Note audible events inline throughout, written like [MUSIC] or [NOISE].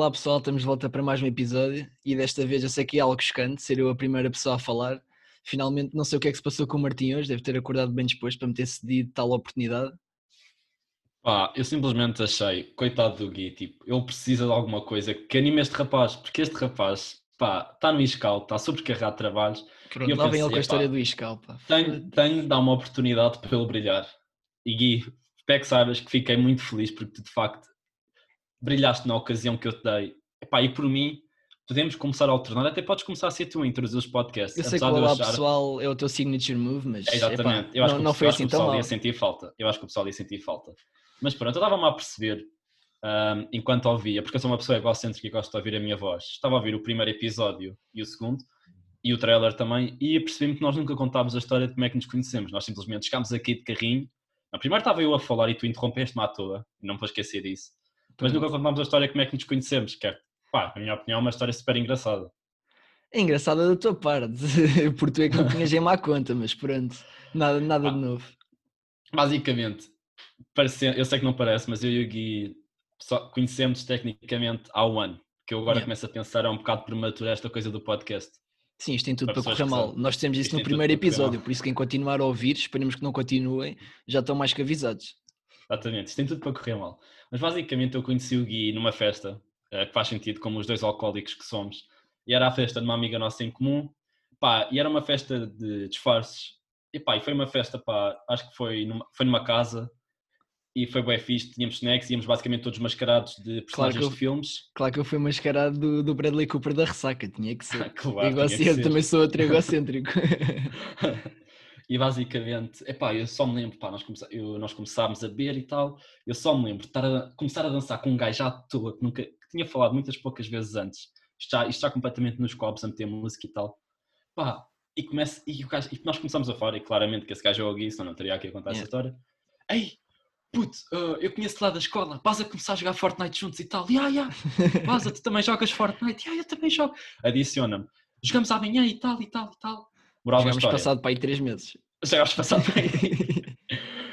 Olá pessoal, estamos de volta para mais um episódio e desta vez eu sei que é algo chocante ser eu a primeira pessoa a falar. Finalmente não sei o que é que se passou com o Martim hoje, deve ter acordado bem disposto para me ter cedido tal oportunidade. Pá, eu simplesmente achei, coitado do Gui, tipo, ele precisa de alguma coisa que anime este rapaz, porque este rapaz, pá, está no iscal, está sobrecarregado de trabalhos. Pronto, lá vem ele com a história do iscal, pá. Tenho, tenho de dar uma oportunidade para ele brilhar. E Gui, espero que saibas que fiquei muito feliz porque tu, de facto, brilhaste na ocasião que eu te dei. Epá, e por mim, podemos começar a alternar, até podes começar a ser tu a introduzir os podcasts. Eu sei que o achar... Pessoal é o teu signature move, mas é, exatamente. Epá, eu acho não, que, não foi assim o tão pessoal mal. ia sentir falta. Eu acho que o pessoal ia sentir falta. Mas pronto, eu estava-me a perceber, um, enquanto ouvia, porque eu sou uma pessoa egocêntrica e gosto de ouvir a minha voz, estava a ouvir o primeiro episódio e o segundo, e o trailer também, e percebi-me que nós nunca contámos a história de como é que nos conhecemos. Nós simplesmente chegámos aqui de carrinho. Não, primeiro estava eu a falar e tu interrompeste-me à toa, não me vou esquecer disso. Mas nunca contámos a história como é que nos conhecemos, que é, pá, na minha opinião, é uma história super engraçada. É engraçada da tua parte, [LAUGHS] porque tu é que não tinhas em má conta, mas pronto, nada, nada Ah. de novo. Basicamente, parece, eu sei que não parece, mas eu e o Gui só conhecemos tecnicamente há um ano. Que eu agora Yeah. começo a pensar, é um bocado prematuro esta coisa do podcast. Sim, isto tem tudo Para para correr mal. Nós temos isso Isto no primeiro episódio, por isso quem continuar a ouvir, esperemos que não continuem, já estão mais que avisados. Exatamente, isto tem tudo para correr mal. Mas basicamente eu conheci o Gui numa festa, eh, que faz sentido, como os dois alcoólicos que somos, e era a festa de uma amiga nossa em comum, pá, e era uma festa de disfarces, e pá, e foi uma festa, pá, acho que foi numa, foi numa casa, e foi bem fixe, tínhamos snacks, íamos basicamente todos mascarados de personagens eu- de filmes. Claro que eu fui mascarado do, do Bradley Cooper da ressaca, tinha que ser. [LAUGHS] Claro, eu também sou outro egocêntrico. [LAUGHS] e basicamente, epá, eu só me lembro, pá, nós, eu- nós começámos a beber e tal, eu só me lembro de estar a, começar a dançar com um gajo à toa, que, nunca, que tinha falado muitas poucas vezes antes, isto já, isto já completamente nos copos, a meter música e tal, pá, e, começa, e, o gajo, e nós começamos a falar, e claramente que esse gajo é o Gui, senão não teria aqui a contar essa Yeah. história, ei, puto, ah, eu conheço lá da escola, vas a começar a jogar Fortnite juntos e tal, ya, ya, [LAUGHS] Vaza, tu também jogas Fortnite? Ah, eu também jogo. Adiciona-me. Jogamos amanhã e tal, e tal, e tal. Moral história. passado para aí três meses. Jogámos passado para aí.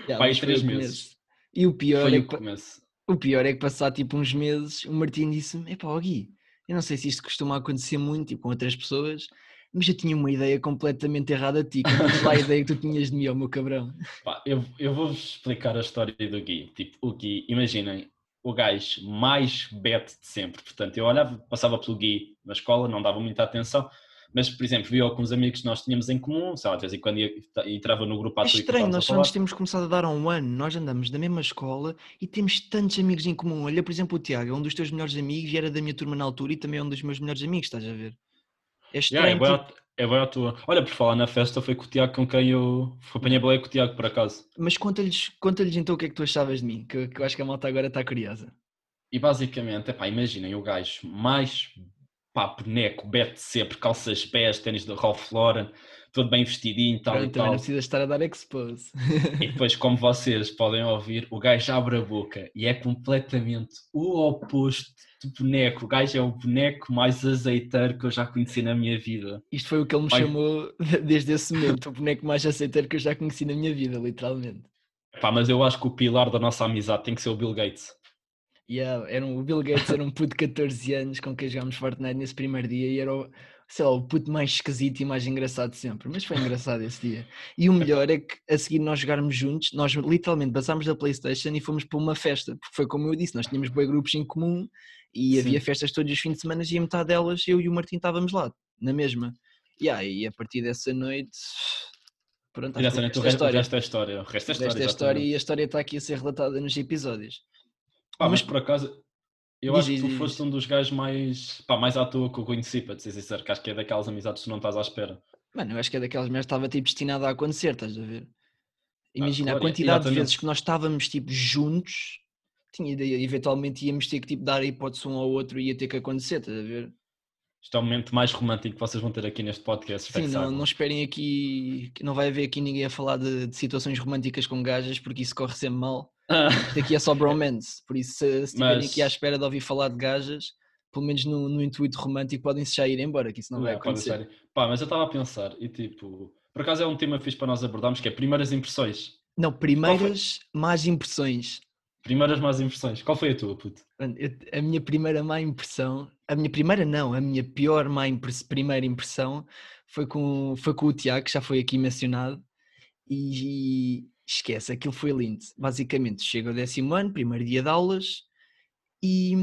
Já, Pá, aí mas foi três o meses. E o pior, Foi é o que, começo. o pior é que passado tipo uns meses, o Martim disse-me, epá, ó Gui, eu não sei se isto costuma acontecer muito tipo, com outras pessoas, mas eu tinha uma ideia completamente errada de ti. Lá a [LAUGHS] ideia que tu tinhas de mim, ó meu cabrão. Pá, eu, eu vou-vos explicar a história do Gui. Tipo, o Gui, imaginem, o gajo mais bete de sempre. Portanto, eu olhava, passava pelo Gui na escola, não dava muita atenção, mas, por exemplo, via com os amigos que nós tínhamos em comum, sei lá, de vez em quando ia, entrava no grupo à É estranho, nós só nos temos começado a dar há um ano, nós andamos da mesma escola e temos tantos amigos em comum. Olha, por exemplo, o Tiago é um dos teus melhores amigos e era da minha turma na altura e também é um dos meus melhores amigos, estás a ver? É Yeah, é, estranho. à, tipo, é tua. Olha, por falar na festa, foi com o Tiago com quem eu apanhei a boleia com o Tiago, por acaso. Mas conta-lhes conta então o que é que tu achavas de mim, que, que eu acho que a malta agora está curiosa. E basicamente, epá, imaginem o gajo mais pá, boneco, bete sempre, calças pés, ténis da Ralph Lauren, todo bem vestidinho e tal e tal. não precisas estar a dar expose. E depois, como vocês podem ouvir, o gajo abre a boca e é completamente o oposto do boneco. O gajo é o boneco mais azeiteiro que eu já conheci na minha vida. Isto foi o que ele me chamou [LAUGHS] desde esse momento, o boneco mais aceiteiro que eu já conheci na minha vida, literalmente. Pá, mas eu acho que o pilar da nossa amizade tem que ser o Bill Gates. Yeah, era um, o Bill Gates era um puto de 14 anos com quem jogámos Fortnite nesse primeiro dia e era o, sei lá, o puto mais esquisito e mais engraçado de sempre. Mas foi engraçado esse dia. E o melhor é que a seguir nós jogarmos juntos, nós literalmente passámos da Playstation e fomos para uma festa, porque foi como eu disse, nós tínhamos boi grupos em comum e Sim. havia festas todos os fins de semana e a metade delas eu e o Martim estávamos lá, na mesma. Yeah, e a partir dessa noite, pronto, o noite resto resto, o história. resto é história. O resto é história. é história e a história está aqui a ser relatada nos episódios. Pá, mas Mas- por acaso, eu Diz, acho que tu diz. foste um dos gajos mais, pá, mais à toa que eu conheci, para te ser sincero, que acho que é daquelas amizades que tu não estás à espera. Mano, eu acho que é daquelas merdas que estava tipo destinada a acontecer, estás a ver? Imagina claro, a quantidade de exatamente. vezes que nós estávamos tipo juntos, tinha ideia, eventualmente íamos ter que tipo dar a hipótese um ao outro e ia ter que acontecer, estás a ver? Isto é o momento mais romântico que vocês vão ter aqui neste podcast. Sim, não, não esperem aqui, não vai haver aqui ninguém a falar de, de situações românticas com gajas, porque isso corre sempre mal. [LAUGHS] Isto aqui é só bromance, por isso se se estiverem Mas- aqui à espera de ouvir falar de gajas, pelo menos no, no intuito romântico podem-se já ir embora, que isso não vai acontecer. Pá, mas eu estava a pensar, e tipo, por acaso é um tema fixe para nós abordarmos, que é primeiras impressões. Não, primeiras más impressões. Primeiras más impressões. Qual foi a tua, puto? A minha primeira má impressão, a minha primeira não, a minha pior má impress- primeira impressão foi com, foi com o Tiago, que já foi aqui mencionado, e, esquece, aquilo foi lindo. Basicamente, chega ao décimo ano, primeiro dia de aulas, e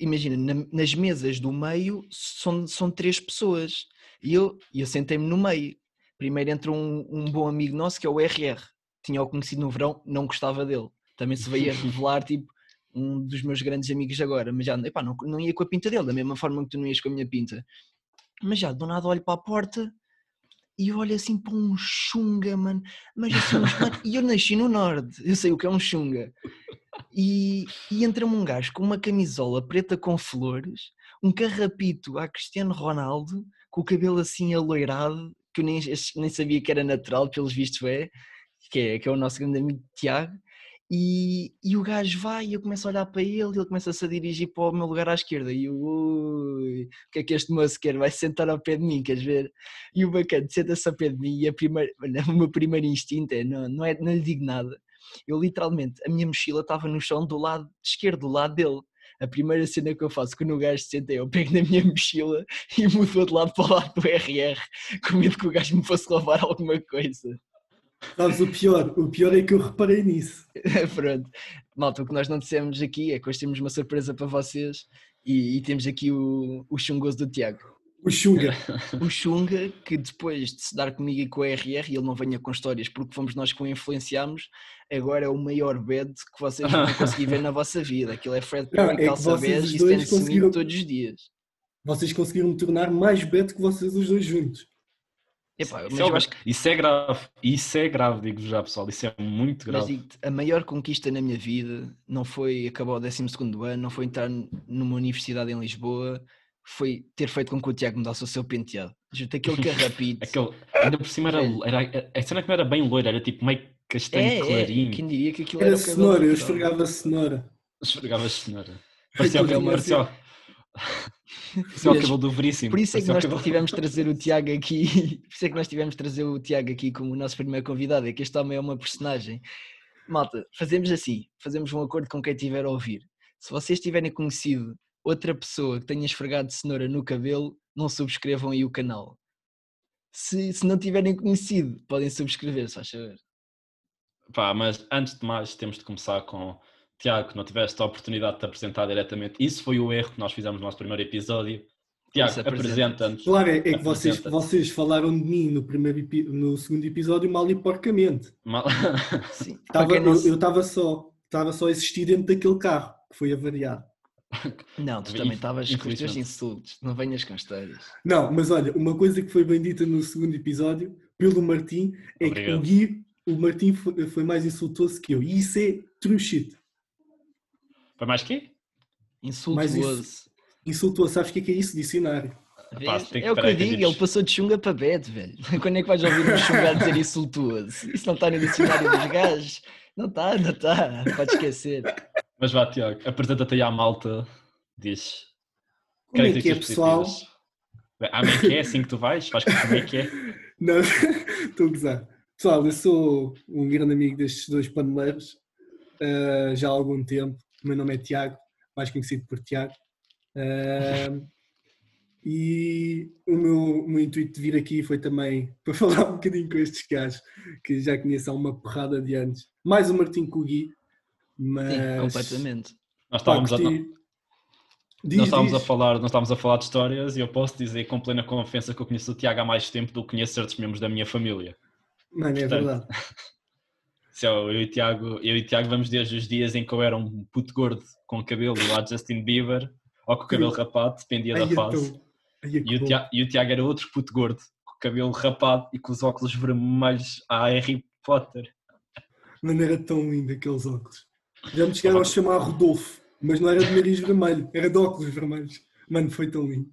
imagina, na- nas mesas do meio são, são três pessoas, e eu, eu sentei-me no meio. Primeiro entra um, um bom amigo nosso que é o RR, tinha-o conhecido no verão, não gostava dele. Também se veio a revelar, tipo, um dos meus grandes amigos agora, mas já epá, não, não ia com a pinta dele, da mesma forma que tu não ias com a minha pinta. Mas já, do nada olho para a porta e eu olho assim para um chunga, mano. Mas assim, [LAUGHS] e eu nasci no Norte, eu sei o que é um chunga. E, e entra-me um gajo com uma camisola preta com flores, um carrapito a Cristiano Ronaldo, com o cabelo assim aloirado, que eu nem, nem sabia que era natural, pelos vistos é, que é, que é o nosso grande amigo Tiago. E, e o gajo vai e eu começo a olhar para ele e ele começa-se a dirigir para o meu lugar à esquerda e eu, ui, o que é que este moço quer? Vai sentar ao pé de mim, queres ver? E o bacana senta-se ao pé de mim e a primeira, [LAUGHS] o meu primeiro instinto é não, não, é, não lhe digo nada. Eu literalmente, a minha mochila estava no chão do lado esquerdo, do lado dele. A primeira cena que eu faço quando o gajo se senta é eu pego na minha [LAUGHS] mochila e mudo de lado para o lado do RR com medo que o gajo me fosse roubar alguma coisa. Sabes o pior? O pior é que eu reparei nisso. [LAUGHS] Pronto. Malta, o que nós não dissemos aqui é que hoje temos uma surpresa para vocês e, e temos aqui o, o chungoso do Tiago. O Xunga. [LAUGHS] O Xunga, que depois de se dar comigo e com a RR, e ele não venha com histórias porque fomos nós que o influenciámos, agora é o maior bed que vocês vão conseguir ver na vossa vida. Aquilo é Fred Perry, é calça e comigo conseguiram- todos os dias. Vocês conseguiram me tornar mais beto que vocês os dois juntos. Epá, mas Isso é, eu acho que isso é grave. Isso é grave, digo já, pessoal. Isso é muito Mas grave. a maior conquista na minha vida não foi acabar o 12 ano, não foi entrar numa universidade em Lisboa, foi ter feito com que o Tiago mudasse o seu penteado. Juro-te, aquele carrapito. [LAUGHS] Aquele, ainda por cima era, era. A cena que não era bem loira, era tipo meio castanho é, é, clarinho. quem diria que aquilo Era era cenoura, eu esfregava cenoura. Esfregava cenoura. [LAUGHS] Parecia o Cabelo, é o- cabelo do Veríssimo. Por isso é que o nós tivemos trazer o Tiago aqui, [LAUGHS] por isso é que nós tivemos trazer o Tiago aqui como o nosso primeiro convidado, é que este homem é uma personagem. Malta, fazemos assim, fazemos um acordo com quem estiver a ouvir. Se vocês tiverem conhecido outra pessoa que tenha esfregado cenoura no cabelo, não subscrevam aí o canal. Se, se não tiverem conhecido, podem subscrever, faz saber. Pá, mas antes de mais temos de começar com Tiago, não tiveste a oportunidade de te apresentar diretamente. Isso foi o erro que nós fizemos no nosso primeiro episódio. Tiago, apresenta-nos. Claro, é, é que vocês, vocês falaram de mim no, primeiro, no segundo episódio mal e porcamente. Mal- [LAUGHS] Sim. Tava, eu estava só, estava só a existir dentro daquele carro que foi avariado. [LAUGHS] Não, tu também estavas com os teus insultos, não venhas com histórias. Não, mas olha, uma coisa que foi bem dita no segundo episódio pelo Martim é que Obrigado. o Gui, o Martim foi, foi mais insultuoso que eu. E isso é true shit. Foi mais quê? Insultuoso. Insultuoso, sabes o que é, que é isso? Dicionário. Tem que É o que eu que digo, ele passou de chunga para bed, velho. [LAUGHS] Quando é que vais ouvir um chunga a dizer insultuoso? Isso não está no dicionário dos gajos? Não está, não está, pode esquecer. Mas vá, Tiago, apresenta-te aí à malta. Diz. Como é que é, pessoal? Ah, é que é? Assim que tu vais? Vais como é que é? [LAUGHS] Não, estou a gozar. Pessoal, eu sou um grande amigo destes dois paneleiros ah, já há algum tempo. O meu nome é Tiago, mais conhecido por Tiago. Ah, e o meu, o meu intuito de vir aqui foi também [LAUGHS] para falar um bocadinho com estes gajos que já conheço há uma porrada de anos. Mais o Martim que o Gui, mas. Sim, completamente. Nós Pá, estávamos, a, Diz, nós, estávamos a falar, nós estávamos a falar de histórias e eu posso dizer com plena confiança que eu conheço o Tiago há mais tempo do que conheço certos membros da minha família. Mano, é Portanto, verdade. [LAUGHS] Se eu, eu, e Tiago, eu e Tiago vamos desde os dias em que eu era um puto gordo com cabelo lá Justin Bieber ou com o cabelo rapado, dependia Ai, da fase. ai, E o. Tiago, e o Tiago era outro puto gordo, com o cabelo rapado e com os óculos vermelhos a Harry Potter. Mano, era tão lindo aqueles óculos. Já me chegaram a chamar Rodolfo, mas não era de nariz vermelho, era de óculos vermelhos. Mano, foi tão lindo.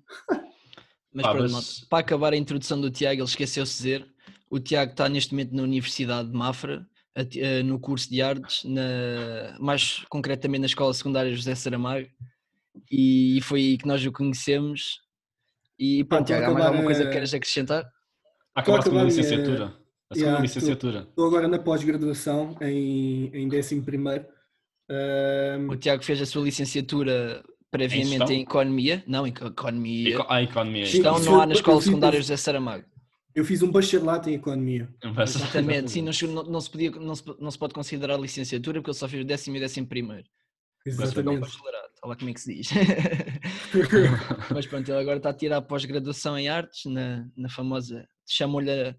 Mas pronto, mas- para acabar a introdução do Tiago, ele esqueceu-se de dizer. O Tiago está neste momento na Universidade de Mafra, no curso de artes, na- mais concretamente na Escola Secundária José Saramago, e foi aí que nós o conhecemos. E pronto, Tiago, há mais alguma coisa que queres acrescentar? A acabar a licenciatura. A segunda Yeah, licenciatura. Estou agora na pós-graduação, em, em 11 primeiro. O Tiago fez a sua licenciatura previamente em Economia. Não, em Economia. Eco- A economia. Sim, Gestão não há na Escola Secundária José Saramago. Eu fiz um bacharelato em Economia. Exatamente, sim, não, não- não se podia, não, se, não se pode considerar licenciatura porque ele só fez o décimo e décimo primeiro. Um Exatamente. bacharelado, olha lá como é que se diz. [LAUGHS] Mas pronto, ele agora está a tirar a pós-graduação em artes, na, na famosa, chamam-lhe, a-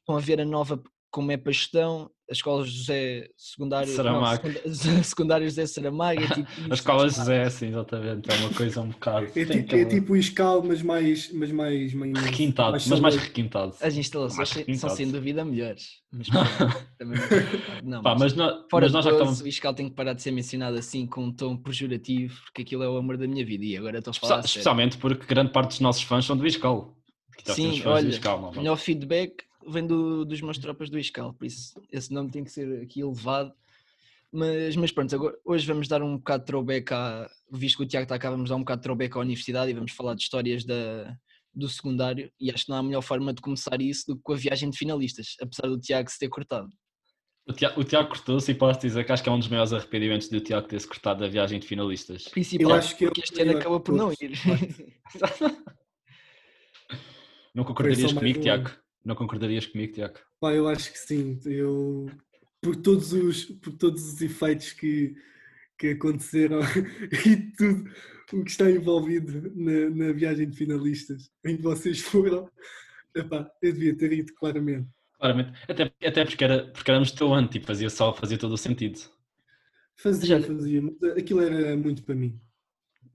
estão a ver a nova, como é para gestão, a escola José Secundário, Saramago. Não, [LAUGHS] secundário José Saramago, é tipo [LAUGHS] A escola José, sim, exatamente. É uma coisa um bocado. É, tem ti- é tipo o escal, mas mais. Mas mais, mais requintado, mas mais requintado. As instalações Mais são requintado. sem dúvida melhores. Mas [LAUGHS] também não, não, Pá, mas- mas, nó- Fora mas nós já gozo, estávamos. o Iscal tem que parar de ser mencionado assim com um tom pejorativo, porque aquilo é o amor da minha vida e agora estou a falar a Espe- sério. Especialmente porque grande parte dos nossos fãs são do Iscal. Sim, olha, Iscal, o malta. melhor feedback vem do- dos meus tropas do Iscal, por isso esse nome tem que ser aqui elevado. Mas, mas pronto, agora, hoje vamos dar um bocado de throwback à. Visto que o Tiago está cá, vamos dar um bocado de throwback à universidade e vamos falar de histórias da, do secundário. E acho que não há melhor forma de começar isso do que com a viagem de finalistas, apesar do Tiago se ter cortado. O Tiago, o Tiago cortou-se e posso dizer que acho que é um dos maiores arrependimentos do Tiago ter-se cortado da viagem de finalistas. Principalmente acho que porque ele este ano acaba por não ir. [LAUGHS] Não concordarias só mais comigo, um Tiago? Não concordarias comigo, Tiago? Pá, eu acho que sim. Eu, por, todos os, por todos os efeitos que, que aconteceram [LAUGHS] e tudo o que está envolvido na, na viagem de finalistas em que vocês foram, epá, eu devia ter ido claramente. Claramente. Até, até porque, era, porque éramos teu ano, tipo, fazia só fazia todo o sentido. Fazia, Já- fazia, aquilo era muito para mim.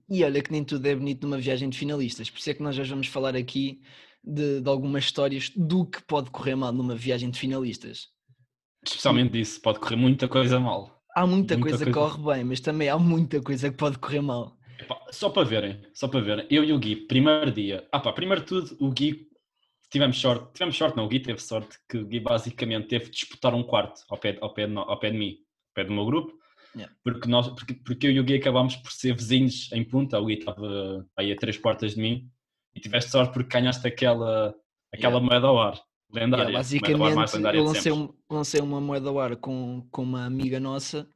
E olha que nem tudo é bonito numa viagem de finalistas, por isso é que nós hoje vamos falar aqui de, de algumas histórias do que pode correr mal numa viagem de finalistas. Especialmente disso, pode correr muita coisa mal. Há muita, Muita coisa que coisa. corre bem, mas também há muita coisa que pode correr mal. Epá, só para verem, só para verem. Eu e o Gui, primeiro dia. Ah pá, primeiro de tudo, o Gui tivemos sorte. Tivemos sorte, não, o Gui teve sorte que o Gui basicamente teve de disputar um quarto ao pé, ao pé, de, ao pé de mim, ao pé do meu grupo. Yeah. Porque, nós, porque, porque eu e o Gui acabámos por ser vizinhos em punta. O Gui estava aí a três portas de mim e tiveste sorte porque ganhaste aquela, aquela moeda ao ar. Lendária. Yeah, basicamente, lendária eu lancei, um- lancei uma moeda ao ar com, com uma amiga nossa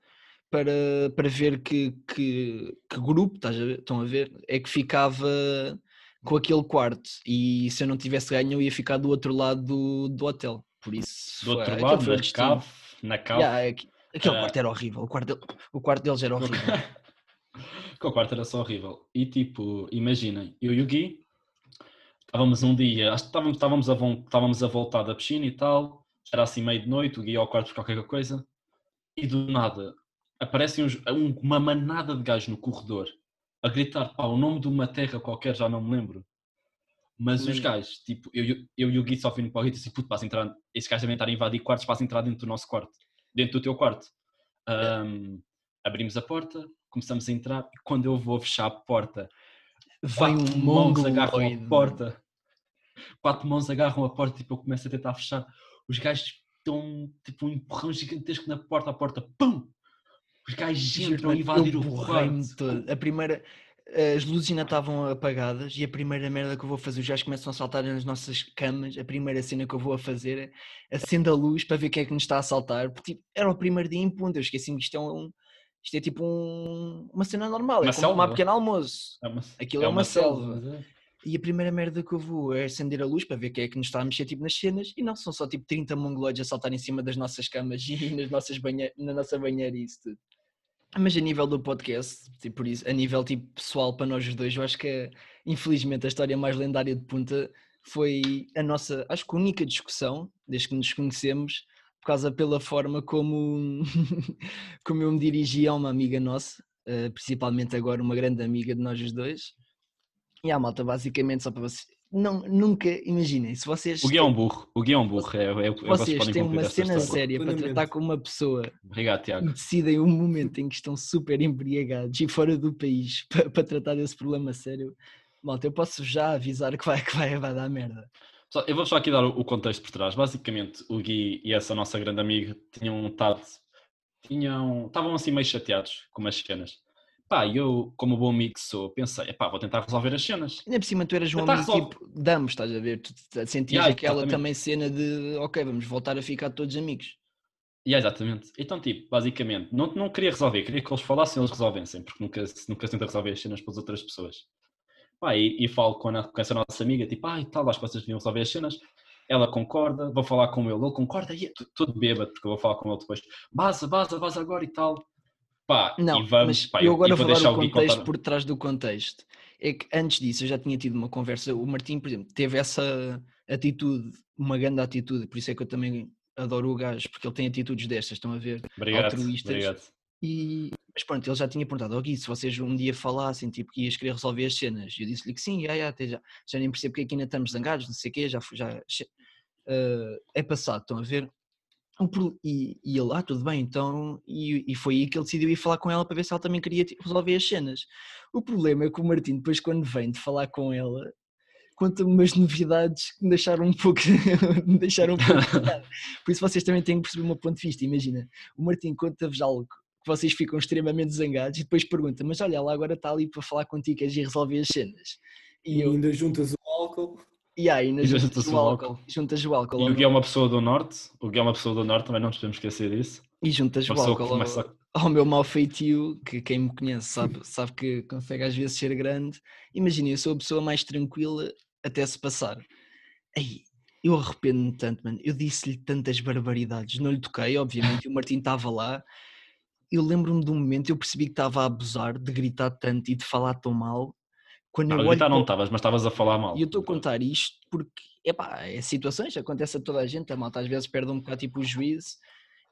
para, para ver que, que, que grupo, estás a ver- estão a ver, é que ficava com aquele quarto. E se eu não tivesse ganho, eu ia ficar do outro lado do, do hotel. Por isso, Do outro aquele lado, na cave, na cave. Yeah, é que- aquele Ah. quarto era horrível. O quarto, dele- o quarto deles era [LAUGHS] horrível. o quarto era só horrível. E tipo, imaginem, eu e o Gui estávamos um dia, acho que estávamos, estávamos, a, estávamos a voltar da piscina e tal, era assim meio de noite, o Gui ia ao quarto buscar qualquer coisa, e do nada aparecem uns- um- uma manada de gajos no corredor a gritar pá, o nome de uma terra qualquer, já não me lembro. Mas os Lembro. gajos, tipo, eu, eu, eu e o Gui só vimos para o e disse, puto, para entrar, esses gajos devem estar a invadir quartos, para entrar dentro do nosso quarto, dentro do teu quarto. Ahm, abrimos a porta, começamos a entrar, e quando eu vou fechar a porta, Vem um mãos agarram a porta. Quatro mãos agarram a porta, tipo, eu começo a tentar fechar. Os gajos estão, tipo, um empurrão gigantesco na porta, a porta, pum! Os gajos entram Juro-te, invadir o quarto. todo. A primeira, as luzes ainda estavam apagadas e a primeira merda que eu vou fazer, os gajos começam a saltar nas nossas camas. A primeira cena que eu vou a fazer é acender a luz para ver quem é que nos está a assaltar. Porque tipo, era o primeiro dia em ponto. Eu esqueci-me que isto é um. Isto é tipo um- uma cena normal, Uma é como selva. pequeno almoço. É uma, Aquilo é uma selva. mas é. E a primeira merda que eu vou é acender a luz para ver quem é que nos está a mexer tipo, nas cenas e não são só tipo 30 mongoloides a saltar em cima das nossas camas [LAUGHS] e nas nossas banhe... na nossa banheira e isso tudo. Mas a nível do podcast, tipo, por isso, a nível tipo pessoal para nós os dois, eu acho que é, infelizmente a história mais lendária de Punta foi a nossa, acho que a única discussão, desde que nos conhecemos, por causa pela forma como, [LAUGHS] como eu me dirigi a uma amiga nossa, eh, principalmente agora uma grande amiga de nós os dois. E a malta, basicamente, só para vocês. Não, nunca imaginem, se vocês, O Gui um burro. O Gui é um burro. É, é, é, vocês vocês têm uma cena história. séria para tratar com uma pessoa Obrigado, e Tiago. decidem um momento em que estão super embriagados e fora do país [LAUGHS] para, para tratar desse problema sério, malta, eu posso já avisar que vai, que vai, vai dar merda. Eu vou só aqui dar o contexto por trás. Basicamente, o Gui e essa nossa grande amiga tinham estado. Tinham, estavam assim meio chateados com umas cenas. Pá, eu, como bom amigo que sou, pensei, pá, vou tentar resolver as cenas. Ainda por cima tu eras um amigo resolve. tipo, damos, estás a ver? Tu sentias Yeah, aquela exatamente. também cena de, ok, vamos voltar a ficar todos amigos. Yeah, exatamente. Então, tipo, basicamente, não, não queria resolver, queria que eles falassem eles resolvessem, porque nunca, nunca se tenta resolver as cenas para as outras pessoas. Pá, e, e falo com, a, com essa nossa amiga, tipo, ai, ah, tal, acho que vocês deviam resolver as cenas. Ela concorda, vou falar com ele, ele concorda, e é tudo bêbado, porque eu vou falar com ele depois. Baza, baza, baza agora e tal. Pá, não, e vamos, mas pá, eu agora vou vou deixar o contexto contar. por trás do contexto. É que antes disso eu já tinha tido uma conversa, o Martim, por exemplo, teve essa atitude, uma grande atitude, por isso é que eu também adoro o gajo, porque ele tem atitudes destas, estão a ver? Obrigado, altruístas. obrigado. E, mas pronto, ele já tinha perguntado, oh Gui, se vocês um dia falassem, tipo, que ias querer resolver as cenas, eu disse-lhe que sim, já, já, até já, já nem percebo porque aqui ainda estamos zangados, não sei o quê, já, já eh, é passado, estão a ver? E, e ele, ah, tudo bem, então, e, e foi aí que ele decidiu ir falar com ela para ver se ela também queria tipo, resolver as cenas. O problema é que o Martim, depois, quando vem de falar com ela, conta-me umas novidades que me deixaram um pouco. [LAUGHS] me deixaram um pouco. [LAUGHS] Por isso vocês também têm que perceber o meu ponto de vista. Imagina, o Martim conta-vos algo que vocês ficam extremamente zangados e depois pergunta, mas olha, ela agora está ali para falar contigo, queres ir resolver as cenas. E E eu, ainda juntas o álcool. e aí, E juntas junta-se o o álcool, juntas o álcool E o Gui é uma pessoa do Norte, o Gui é uma pessoa do Norte, também não nos podemos esquecer disso. E juntas Uma o álcool ao, começa ao meu mau feitio, que quem me conhece sabe, sabe que consegue às vezes ser grande. Imagina, eu sou a pessoa mais tranquila até se passar. Ei, eu arrependo-me tanto, mano. Eu disse-lhe tantas barbaridades. Não lhe toquei, obviamente, e o Martim estava lá. Eu lembro-me de um momento, eu percebi que estava a abusar de gritar tanto e de falar tão mal. Quando Não, eu gritar não estavas, mas estavas a falar mal. e eu estou a contar isto porque, epá, é situações, acontece a toda a gente, a malta às vezes perde um bocado tipo o juízo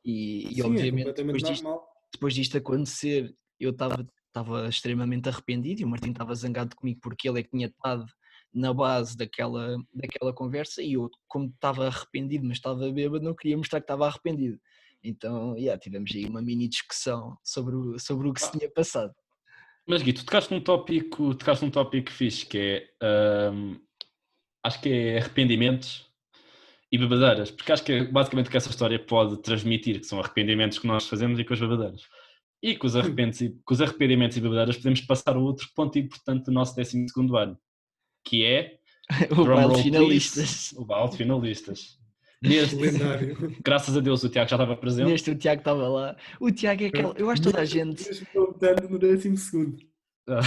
e, e Sim, é obviamente depois completamente disto, depois disto acontecer eu estava estava extremamente arrependido e o Martim estava zangado comigo porque ele é que tinha estado na base daquela, daquela conversa e eu, como estava arrependido, mas estava bêbado, não queria mostrar que estava arrependido. Então, yeah, tivemos aí uma mini discussão sobre o, sobre o que se tinha passado. Mas Gui, tu tocaste num tópico, tocaste num tópico fixe que é hum, acho que é arrependimentos e bebedeiras, porque acho que é basicamente o que essa história pode transmitir, que são arrependimentos que nós fazemos e com as bebedeiras. E com os arrependimentos e, com os arrependimentos e bebedeiras podemos passar a outro ponto importante do nosso 12 ano, que é [LAUGHS] o baile de finalistas. please, o baile de finalistas. Neste, [LAUGHS] Lendário. graças a Deus o Tiago já estava presente. Neste o Tiago estava lá. O Tiago é aquele. Eu acho que toda a gente. Contando no décimo segundo.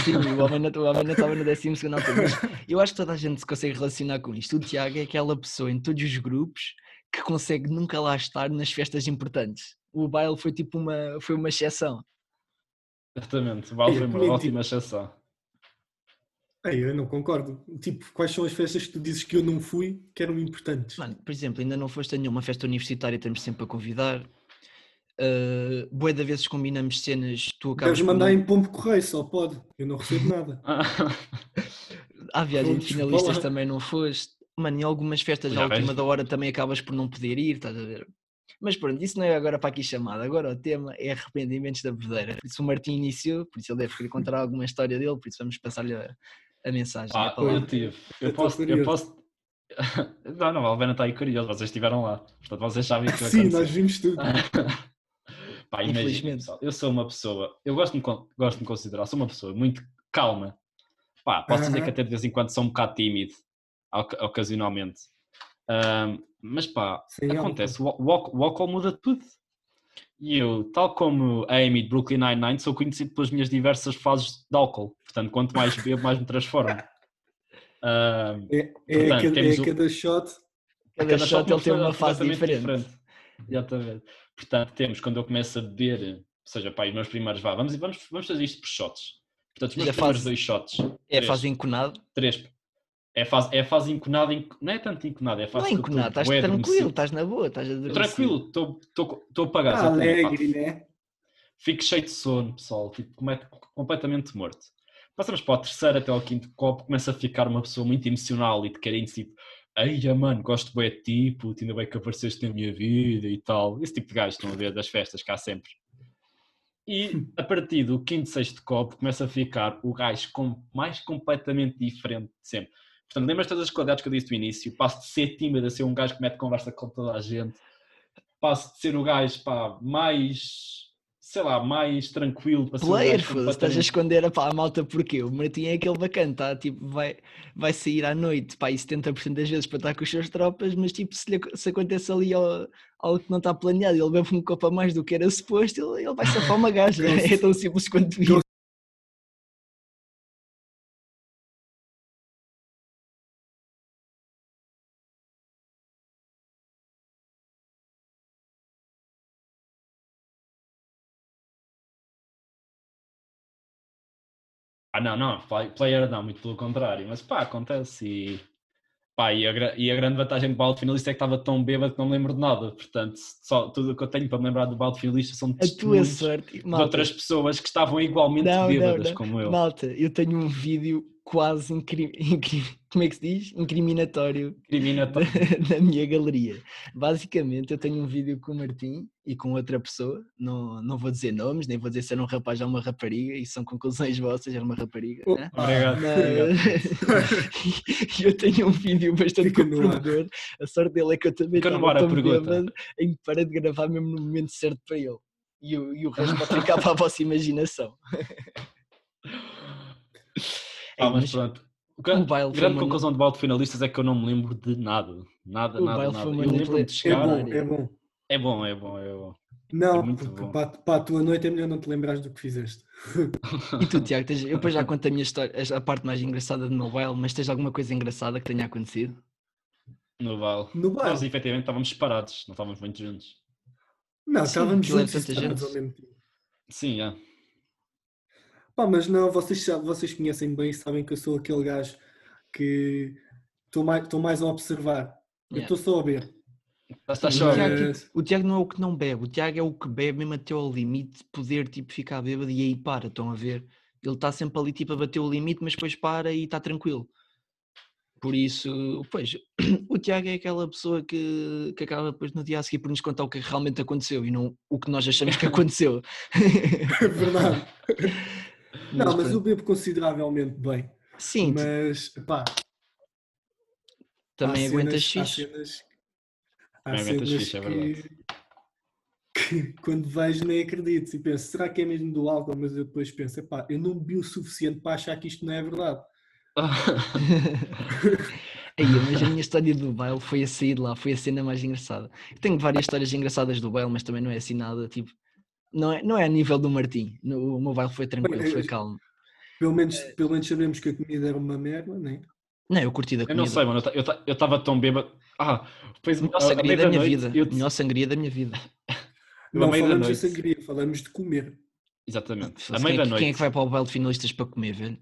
Sim, o homem não, o homem não estava no 12 altura, mas eu acho que toda a gente se consegue relacionar com isto. O Tiago é aquela pessoa em todos os grupos que consegue nunca lá estar nas festas importantes. O baile foi tipo uma, foi uma exceção. Exatamente, o baile foi uma [LAUGHS] ótima exceção. Ei, eu não concordo. Tipo, quais são as festas que tu dizes que eu não fui que eram importantes? Mano, por exemplo, ainda não foste a nenhuma festa universitária, estamos sempre a convidar. Uh, bué de vezes combinamos cenas, tu acabas Deves mandar em pombo correio, só pode. Eu não recebo nada. [LAUGHS] À viagem de finalistas lá. também não foste. Mano, em algumas festas Já à última da hora também acabas por não poder ir, estás a ver? Mas pronto, isso não é agora para aqui chamado. Agora o tema é arrependimentos da bebedeira. Por isso o Martim iniciou, por isso ele deve querer contar alguma história dele, por isso vamos passar-lhe a, a mensagem. a Ah, palavra. eu tive. Eu posso. Eu posso... [LAUGHS] não, não, a Alvena está aí curioso, vocês estiveram lá. Portanto, vocês sabem o que Sim, nós vimos tudo. [LAUGHS] Pá, imagina, pessoal, eu sou uma pessoa, eu gosto de, gosto de me considerar, sou uma pessoa muito calma. Pá, posso dizer Aham. que até de vez em quando sou um bocado tímido, oca- ocasionalmente. Ahm, mas pá, Sem acontece, o, o, álcool- o álcool muda tudo. E eu, tal como a Amy de Brooklyn Nine-Nine, sou conhecido pelas minhas diversas fases de álcool. Portanto, quanto mais bebo, mais me transformo. Ahm, [LAUGHS] É, é, Portanto, cada, temos é cada shot. Cada Cada shot shot ele tem uma fase completamente diferente. Exatamente. Portanto, temos quando eu começo a beber, ou seja, pá, os meus primeiros, vá, vamos, vamos, vamos fazer isto por shots. Portanto, os meus É a primeiros fase- dois shots. É a três, fase enconado. Três. É a fase, é fase enconada, enco- não é tanto enconada, é a Não fase é estou estás bué tranquilo, estás na boa, estás a Estou adormecer. Tranquilo, estou- estou estou a pagar. Ah, alegre, né? Fico cheio de sono, pessoal, tipo, completamente morto. Passamos para o terceiro até ao quinto copo, começa a ficar uma pessoa muito emocional e de carente, tipo, Ei, mano, gosto bem de ti, puto, ainda bem que apareceste na minha vida e tal. Esse tipo de gajos estão a ver das festas cá sempre. E [LAUGHS] a partir do quinto, sexto copo começa a ficar o gajo com, mais completamente diferente de sempre. Portanto, lembras todas as qualidades que eu disse do início? Passo de ser tímido a ser um gajo que mete conversa com toda a gente. Passo de ser o gajo pá, mais sei lá, mais tranquilo para ser um Player, gajo foda-se, estás a esconder a, pá, a malta porquê? O Martim é aquele bacana, tá? tipo, vai, vai sair à noite, pá, e 70% das vezes para estar com as suas tropas, mas tipo, se, lhe se acontece ali algo que não está planeado, e ele bebe um copo a mais do que era suposto, ele, ele vai safar uma gaja, é tão simples quanto isso. Ah, não, não, play- player não, muito pelo contrário, mas pá, acontece e, pá, e, a, e a grande vantagem do balde finalista é que estava tão bêbado que não me lembro de nada, portanto, só, tudo o que eu tenho para me lembrar do balde finalista são testemunhos sorte, de outras pessoas que estavam igualmente Não, não, bêbadas não. como eu. malta, eu tenho um vídeo quase, incri... [LAUGHS] incri- como é que se diz? Incriminatório Criminatório. [LAUGHS] na minha galeria. Basicamente, eu tenho um vídeo com o Martim e com outra pessoa, não, não vou dizer nomes, nem vou dizer se era um rapaz ou uma rapariga, e são conclusões vossas, era uma rapariga. Oh, né? Obrigado. Mas- [LAUGHS] E eu tenho um vídeo bastante comprometedor. A sorte dele é que eu também bêbado em que para de gravar mesmo no momento certo para ele. E o, e o resto pode ficar para a vossa imaginação. Ah, É, mas pronto. O o grande, foi grande uma- conclusão de balde finalistas é que eu não me lembro de nada. Nada, O nada, baile nada. foi Eu uma lembro-me de É chegar. bom, Área. é bom. É bom, é bom, é bom. Não, muito porque bom. para, a tua noite é melhor não te lembrares do que fizeste. E tu, Tiago, tens- eu depois já [LAUGHS] conto a minha história, a parte mais engraçada do meu baile, mas tens alguma coisa engraçada que tenha acontecido? No Val. No Nós efetivamente estávamos separados, não estávamos muito juntos. Não, Sim, estávamos era juntos tanta estávamos gente. ao mesmo tempo. Sim, é. Pá, mas não, vocês, vocês conhecem bem e sabem que eu sou aquele gajo que estou mais, estou mais a observar. Eu Yeah. estou só a ver. Estás Sim, só a o ver. Tiago, tipo, o Tiago não é o que não bebe, o Tiago é o que bebe mesmo até ao limite de poder tipo, ficar bêbado e aí para, estão a ver? Ele está sempre ali tipo a bater o limite, mas depois para e está tranquilo. Por isso, pois, [CLEARS THROAT] o Tiago é aquela pessoa que, que acaba depois no dia a seguir por nos contar o que realmente aconteceu e não o que nós achamos que [LAUGHS] aconteceu. [LAUGHS] É verdade. [LAUGHS] Não, mas pronto. eu bebo consideravelmente bem. Sim, Mas, pá, também aguentas cenas- fixe. Há cenas, há Também cenas é que, verdade. [LAUGHS] que quando vejo nem acredito e penso, será que é mesmo do álcool? Mas eu depois penso, epá, eu não bebi o suficiente para achar que isto não é verdade. [LAUGHS] Aí, mas a minha história do baile foi a sair de lá, foi a cena mais engraçada. Eu tenho várias histórias engraçadas do baile, mas também não é assim nada, tipo, não é, não é a nível do Martim. No, o meu baile foi tranquilo, foi eu- calmo. Pelo menos, É. pelo menos sabemos que a comida era uma merda, né? Não, eu curti da Eu comida. não sei, mano. Eu estava tão bêbado. Ah, depois Melhor sangria da minha vida. eu Melhor sangria da minha vida. Eu, Não falamos de sangria, falamos de comer. Exatamente. Quem À é, meia da que- noite. quem é que vai para o baile de finalistas para comer, velho?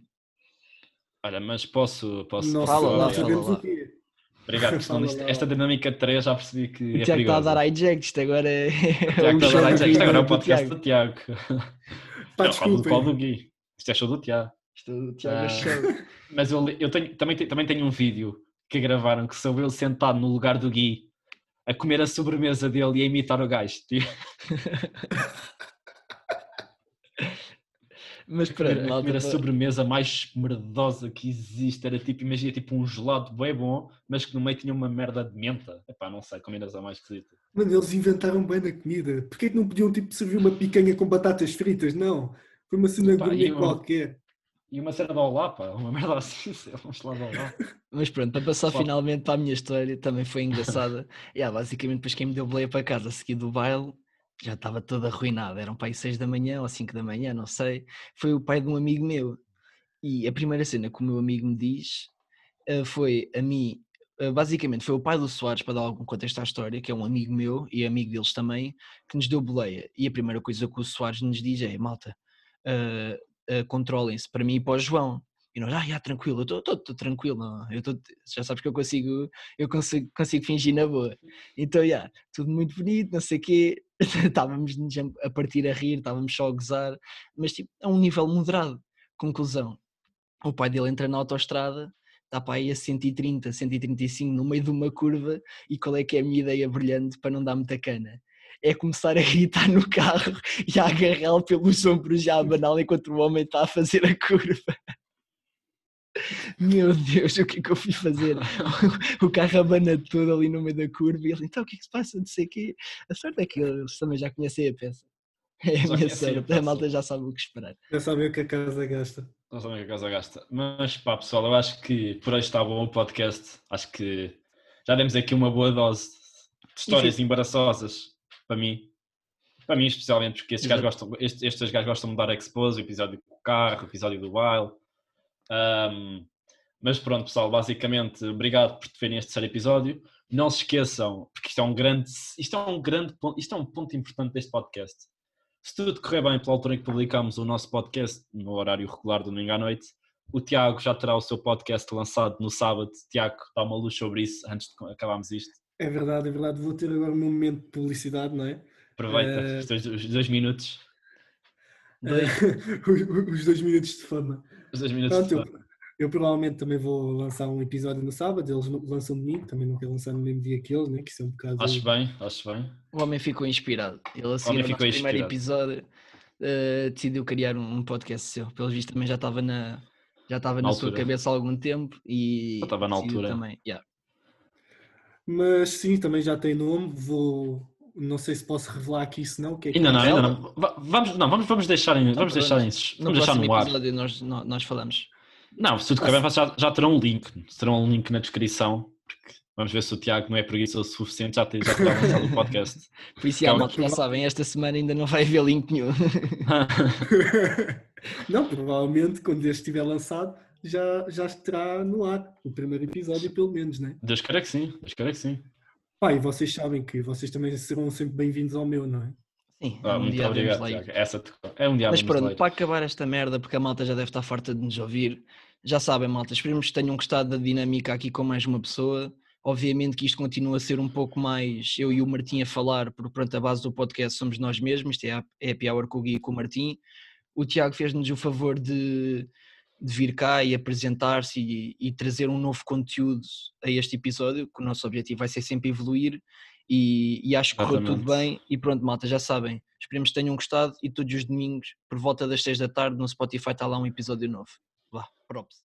Olha, mas posso. posso Não, posso Fala não lá, falar? fala sabemos lá. O. Obrigado, porque senão isto- esta dinâmica de três já percebi que O é Tiago está a dar hijack, isto agora é, é Tiago o está a dar hijack. Isto agora é o [LAUGHS] do podcast do Tiago. Pá, Não, desculpem. qual do Gui. Isto é show do Tiago. Isto do Tiago é Ah. show. [LAUGHS] Mas eu, eu tenho, também, também tenho um vídeo que gravaram que sou eu sentado no lugar do Gui a comer a sobremesa dele e a imitar o gajo. [LAUGHS] Mas a pronto, comer, a a sobremesa mais merdosa que existe. Era tipo, imagina, tipo um gelado bem bom, mas que no meio tinha uma merda de menta. Epá, não sei, combinação mais esquisita. Mano, eles inventaram bem na comida. Porquê que não podiam tipo, servir uma picanha com batatas fritas? Não. Foi uma cena gourmet eu- qualquer. E uma cena de olá, pá, uma merda assim, [LAUGHS] lá, um gelado de olá. Mas pronto, para passar finalmente para a minha história, também foi engraçada. [LAUGHS] yeah, basicamente, depois quem me deu boleia para casa a seguir do baile, já estava todo arruinado. Eram pai 6 da manhã ou 5 da manhã, não sei. Foi o pai de um amigo meu. E a primeira cena que o meu amigo me diz eh, foi a mim. eh, Basicamente, foi o pai do Soares, para dar algum contexto à história, que é um amigo meu e amigo deles também, que nos deu boleia. E a primeira coisa que o Soares nos diz é: malta, eh, eh, controlem-se para mim e para o João. E nós, ah, já, tranquilo, eu estou tranquilo, não, eu tô, já sabes que eu consigo, eu consigo, consigo fingir na boa. Então, já, tudo muito bonito, não sei o quê, [LAUGHS] estávamos a partir a rir, estávamos só a gozar, mas tipo, a um nível moderado. Conclusão, o pai dele entra na autoestrada, está para aí a 130, 135 no meio de uma curva e qual é que é a minha ideia brilhante para não dar muita cana? É começar a gritar no carro [LAUGHS] e a agarrá-lo pelos ombros já banal enquanto o homem está a fazer a curva. Meu Deus, o que é que eu fui fazer? [LAUGHS] O carro abana todo ali no meio da curva e ele, então o que é que se passa? Não sei o quê. A sorte é que eles também já conhecem a peça. É a minha é sorte. A malta já sabe o que esperar. Já sabem o que a casa gasta. Não sabem o que a casa gasta. Mas pá, pessoal, eu acho que por hoje está bom o podcast. Acho que já demos aqui uma boa dose de histórias embaraçosas para mim. Para mim, especialmente, porque estes, gajos gostam, estes, estes gajos gostam de dar expose, o episódio do carro, o episódio do Wild. Ahm, mas pronto, pessoal, basicamente, obrigado por verem este terceiro episódio. Não se esqueçam, porque isto é um grande, isto é um grande ponto, isto é um ponto importante deste podcast. Se tudo correr bem pela altura em que publicamos o nosso podcast no horário regular do domingo à noite, o Tiago já terá o seu podcast lançado no sábado. Tiago, dá uma luz sobre isso antes de acabarmos isto. É verdade, é verdade. Vou ter agora o meu momento de publicidade, não é? Aproveita Eh, os, dois, os dois minutos. Dois. [LAUGHS] os os dois minutos de fama. Os dois minutos Pronto, de eu, eu provavelmente também vou lançar um episódio no sábado, eles não- lançam domingo, também não quero lançar no mesmo dia que eles, né? que isso é um bocado. Acho bem, acho bem. O homem ficou inspirado. Ele a seguir homem ao nosso ficou primeiro inspirado. episódio eh, decidiu criar um, um podcast seu. Pelo visto também já estava na, já estava Na na sua cabeça há algum tempo e Já estava na altura. também. yeah. Mas sim, também já tem nome, vou. Não sei se posso revelar aqui se não. o Que é que Ainda não, é. ainda não. Va- Vamos, não, vamos, vamos deixar em, vamos pronto. deixar em, No vamos deixar próximo no ar. nós, nó- nós falamos. Não, se tudo correr bem, vocês já, já terão um link. Terão um link na descrição. porque Vamos ver se o Tiago não é preguiçoso o suficiente, já, te- já terá lançado o podcast. [LAUGHS] Por isso, já sabem, esta semana ainda não vai haver link nenhum. [LAUGHS] não, provavelmente quando este estiver lançado já, já estará no ar, o primeiro episódio pelo menos, né? Deus queira que sim, Deus queira que sim. Pá, e vocês sabem que vocês também serão sempre bem-vindos ao meu, não é? Sim, Ah, um muito dia obrigado, lá. Tiago. Essa é um dia Mas pronto, para acabar esta merda, porque a malta já deve estar farta de nos ouvir, já sabem, malta, esperemos que tenham gostado da dinâmica aqui com mais uma pessoa. Obviamente que isto continua a ser um pouco mais eu e o Martim a falar, porque pronto, a base do podcast somos nós mesmos, isto é a Happy Hour com o Gui e com o Martim. O Tiago fez-nos o favor de, de vir cá e apresentar-se e, e trazer um novo conteúdo a este episódio, que o nosso objetivo vai ser sempre evoluir e, e acho que correu tudo bem. E pronto, malta, já sabem. Esperemos que tenham gostado e todos os domingos, por volta das 6 da tarde, no Spotify está lá um episódio novo. Vá, props.